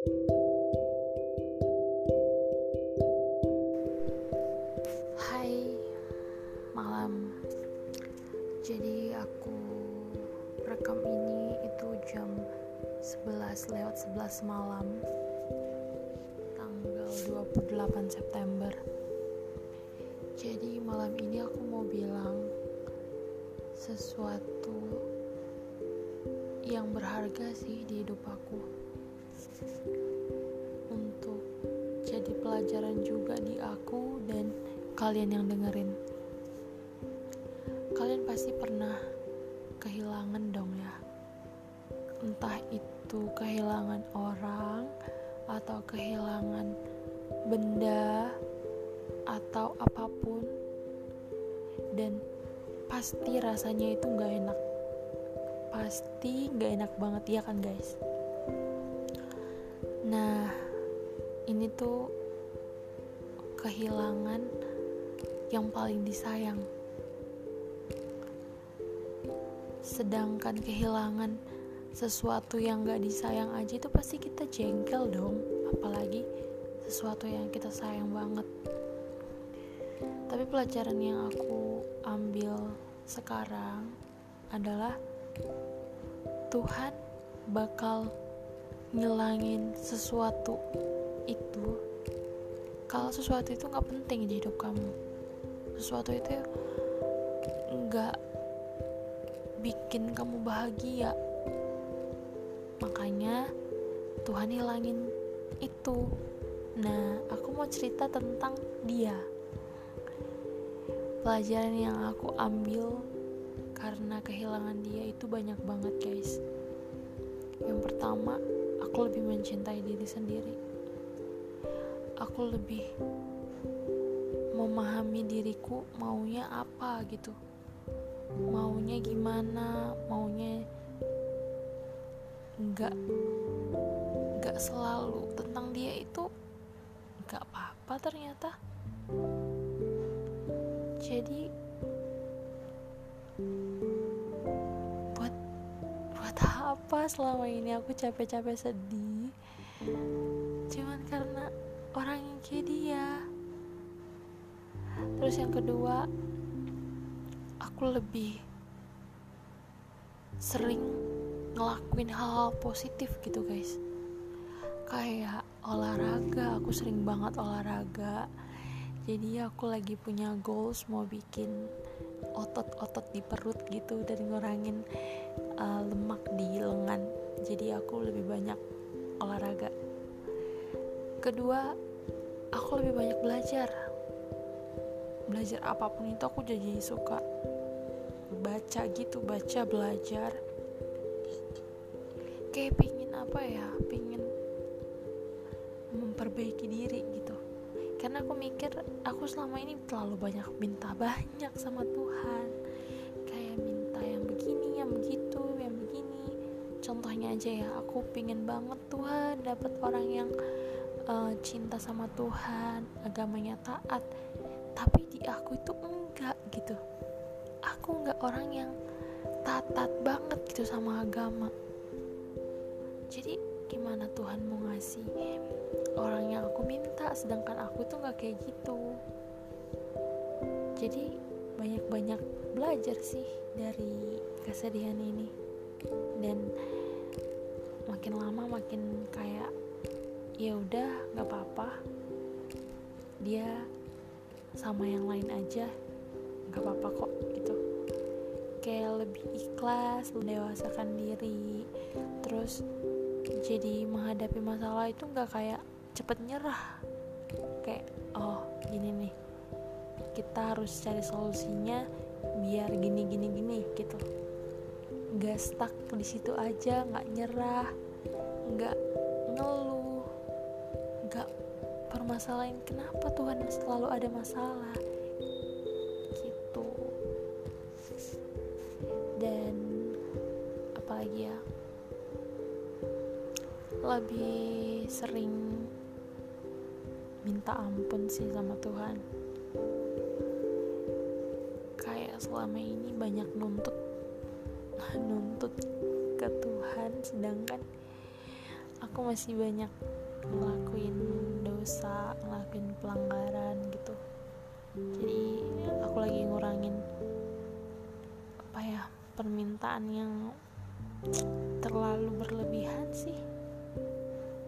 Hai malam. Jadi aku rekam ini itu jam 11 lewat 11 malam Tanggal 28 September. Jadi malam ini aku mau bilang Sesuatu yang berharga sih di hidup aku pelajaran juga di aku dan kalian yang dengerin. Kalian pasti pernah kehilangan dong ya. Entah itu kehilangan orang atau kehilangan benda atau apa pun. Dan pasti rasanya itu gak enak. Pasti gak enak banget ya kan guys? Nah ini tuh kehilangan yang paling disayang. Sedangkan kehilangan sesuatu yang gak disayang aja itu pasti kita jengkel dong. Apalagi sesuatu yang kita sayang banget. Tapi pelajaran yang aku ambil sekarang adalah Tuhan bakal ngilangin sesuatu itu kalau sesuatu itu nggak penting di hidup kamu. Sesuatu itu nggak bikin kamu bahagia. Makanya Tuhan hilangin itu. Nah aku mau cerita tentang dia. Pelajaran yang aku ambil karena kehilangan dia itu banyak banget guys. Yang pertama aku lebih mencintai diri sendiri aku lebih memahami diriku maunya apa gitu. Maunya gimana maunya nggak nggak selalu tentang dia itu nggak apa-apa ternyata. Jadi buat buat apa selama ini aku capek-capek sedih terus yang kedua aku lebih sering ngelakuin hal-hal positif gitu guys. Kayak olahraga aku sering banget olahraga. Jadi aku lagi punya goals mau bikin otot-otot di perut gitu dan ngurangin uh, lemak di lengan. Jadi aku lebih banyak olahraga. Kedua aku lebih banyak belajar belajar apa pun itu aku jadi suka baca gitu baca belajar. Kayak pingin apa ya? Pingin memperbaiki diri gitu. Karena aku mikir aku selama ini terlalu banyak minta banyak sama Tuhan. Kayak minta yang begini yang begitu yang begini. Contohnya aja ya aku pingin banget Tuhan dapat orang yang uh, cinta sama Tuhan agamanya taat. Tapi aku itu enggak gitu. Aku enggak orang yang taat banget gitu sama agama. Jadi gimana Tuhan mau ngasih orang yang aku minta sedangkan aku tuh nggak kayak gitu? Jadi banyak-banyak belajar sih dari kesedihan ini. Dan makin lama makin kayak ya udah nggak apa-apa. Dia sama yang lain aja nggak apa-apa kok gitu. Kayak lebih ikhlas mendewasakan diri terus jadi menghadapi masalah itu nggak kayak cepet nyerah. Kayak oh gini nih kita harus cari solusinya biar gini gini gini gitu. Nggak stuck di situ aja nggak nyerah nggak permasalahin kenapa Tuhan selalu ada masalah? Gitu. Dan apalagi ya? Lebih sering minta ampun sih sama Tuhan. Kayak selama ini banyak nuntut nuntut ke Tuhan sedangkan aku masih banyak ngelakuin dosa ngelakuin pelanggaran gitu. Jadi aku lagi ngurangin apa ya permintaan yang terlalu berlebihan sih.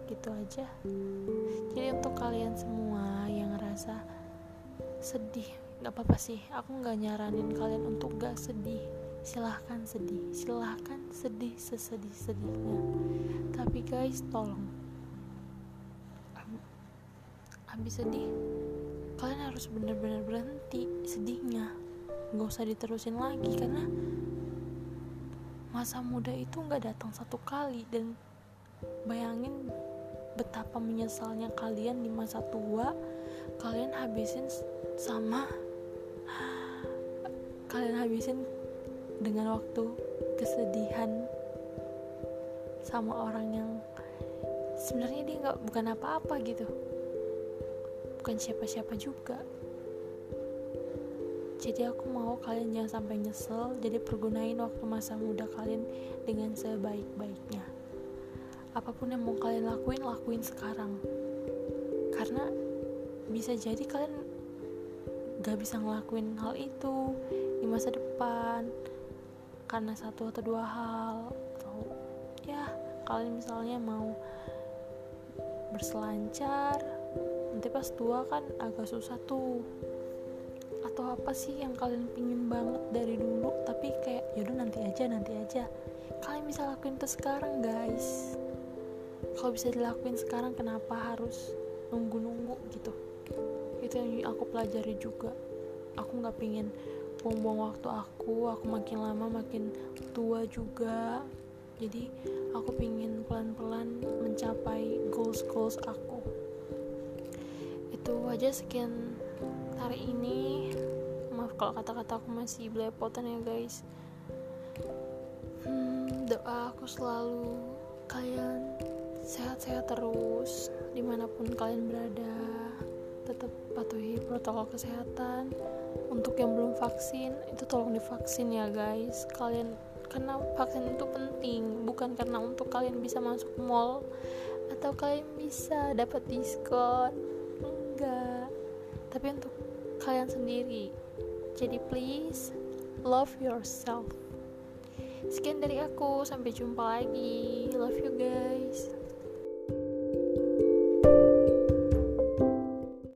Gitu aja. Jadi untuk kalian semua yang ngerasa sedih nggak apa-apa sih. Aku nggak nyaranin kalian untuk gak sedih. Silahkan sedih. Silahkan sedih sesedih sedihnya tapi guys tolong habis sedih kalian harus benar-benar berhenti sedihnya. Nggak usah diterusin lagi karena masa muda itu nggak datang satu kali. Dan bayangin betapa menyesalnya kalian di masa tua. Kalian habisin sama kalian habisin dengan waktu kesedihan sama orang yang sebenarnya dia nggak bukan apa-apa gitu bukan siapa-siapa juga. Jadi aku mau kalian jangan sampai nyesel. Jadi pergunain waktu masa muda kalian dengan sebaik-baiknya. Apa pun yang mau kalian lakuin lakuin sekarang. Karena bisa jadi kalian gak bisa ngelakuin hal itu di masa depan. Karena satu atau dua hal. Atau ya kalian misalnya mau berselancar nanti pas tua kan agak susah tuh. Atau apa sih yang kalian pingin banget dari dulu tapi kayak yaudah nanti aja nanti aja. Kalian bisa lakuin itu sekarang guys. Kalau bisa dilakuin sekarang kenapa harus nunggu-nunggu gitu? Itu yang aku pelajari juga. Aku nggak pingin buang-buang waktu aku aku makin lama makin tua juga. Jadi aku pingin pelan-pelan mencapai goals-goals aku itu aja sekian hari ini. Maaf kalau kata-kata aku masih belepotan ya guys. Hmm, doa aku selalu kalian sehat-sehat terus di mana pun kalian berada. Tetap patuhi protokol kesehatan. Untuk yang belum vaksin itu tolong divaksin ya guys. Kalian karena vaksin itu penting bukan karena untuk kalian bisa masuk mall atau kalian bisa dapat diskon tapi untuk kalian sendiri jadi please love yourself. Sekian dari aku sampai jumpa lagi. Love you guys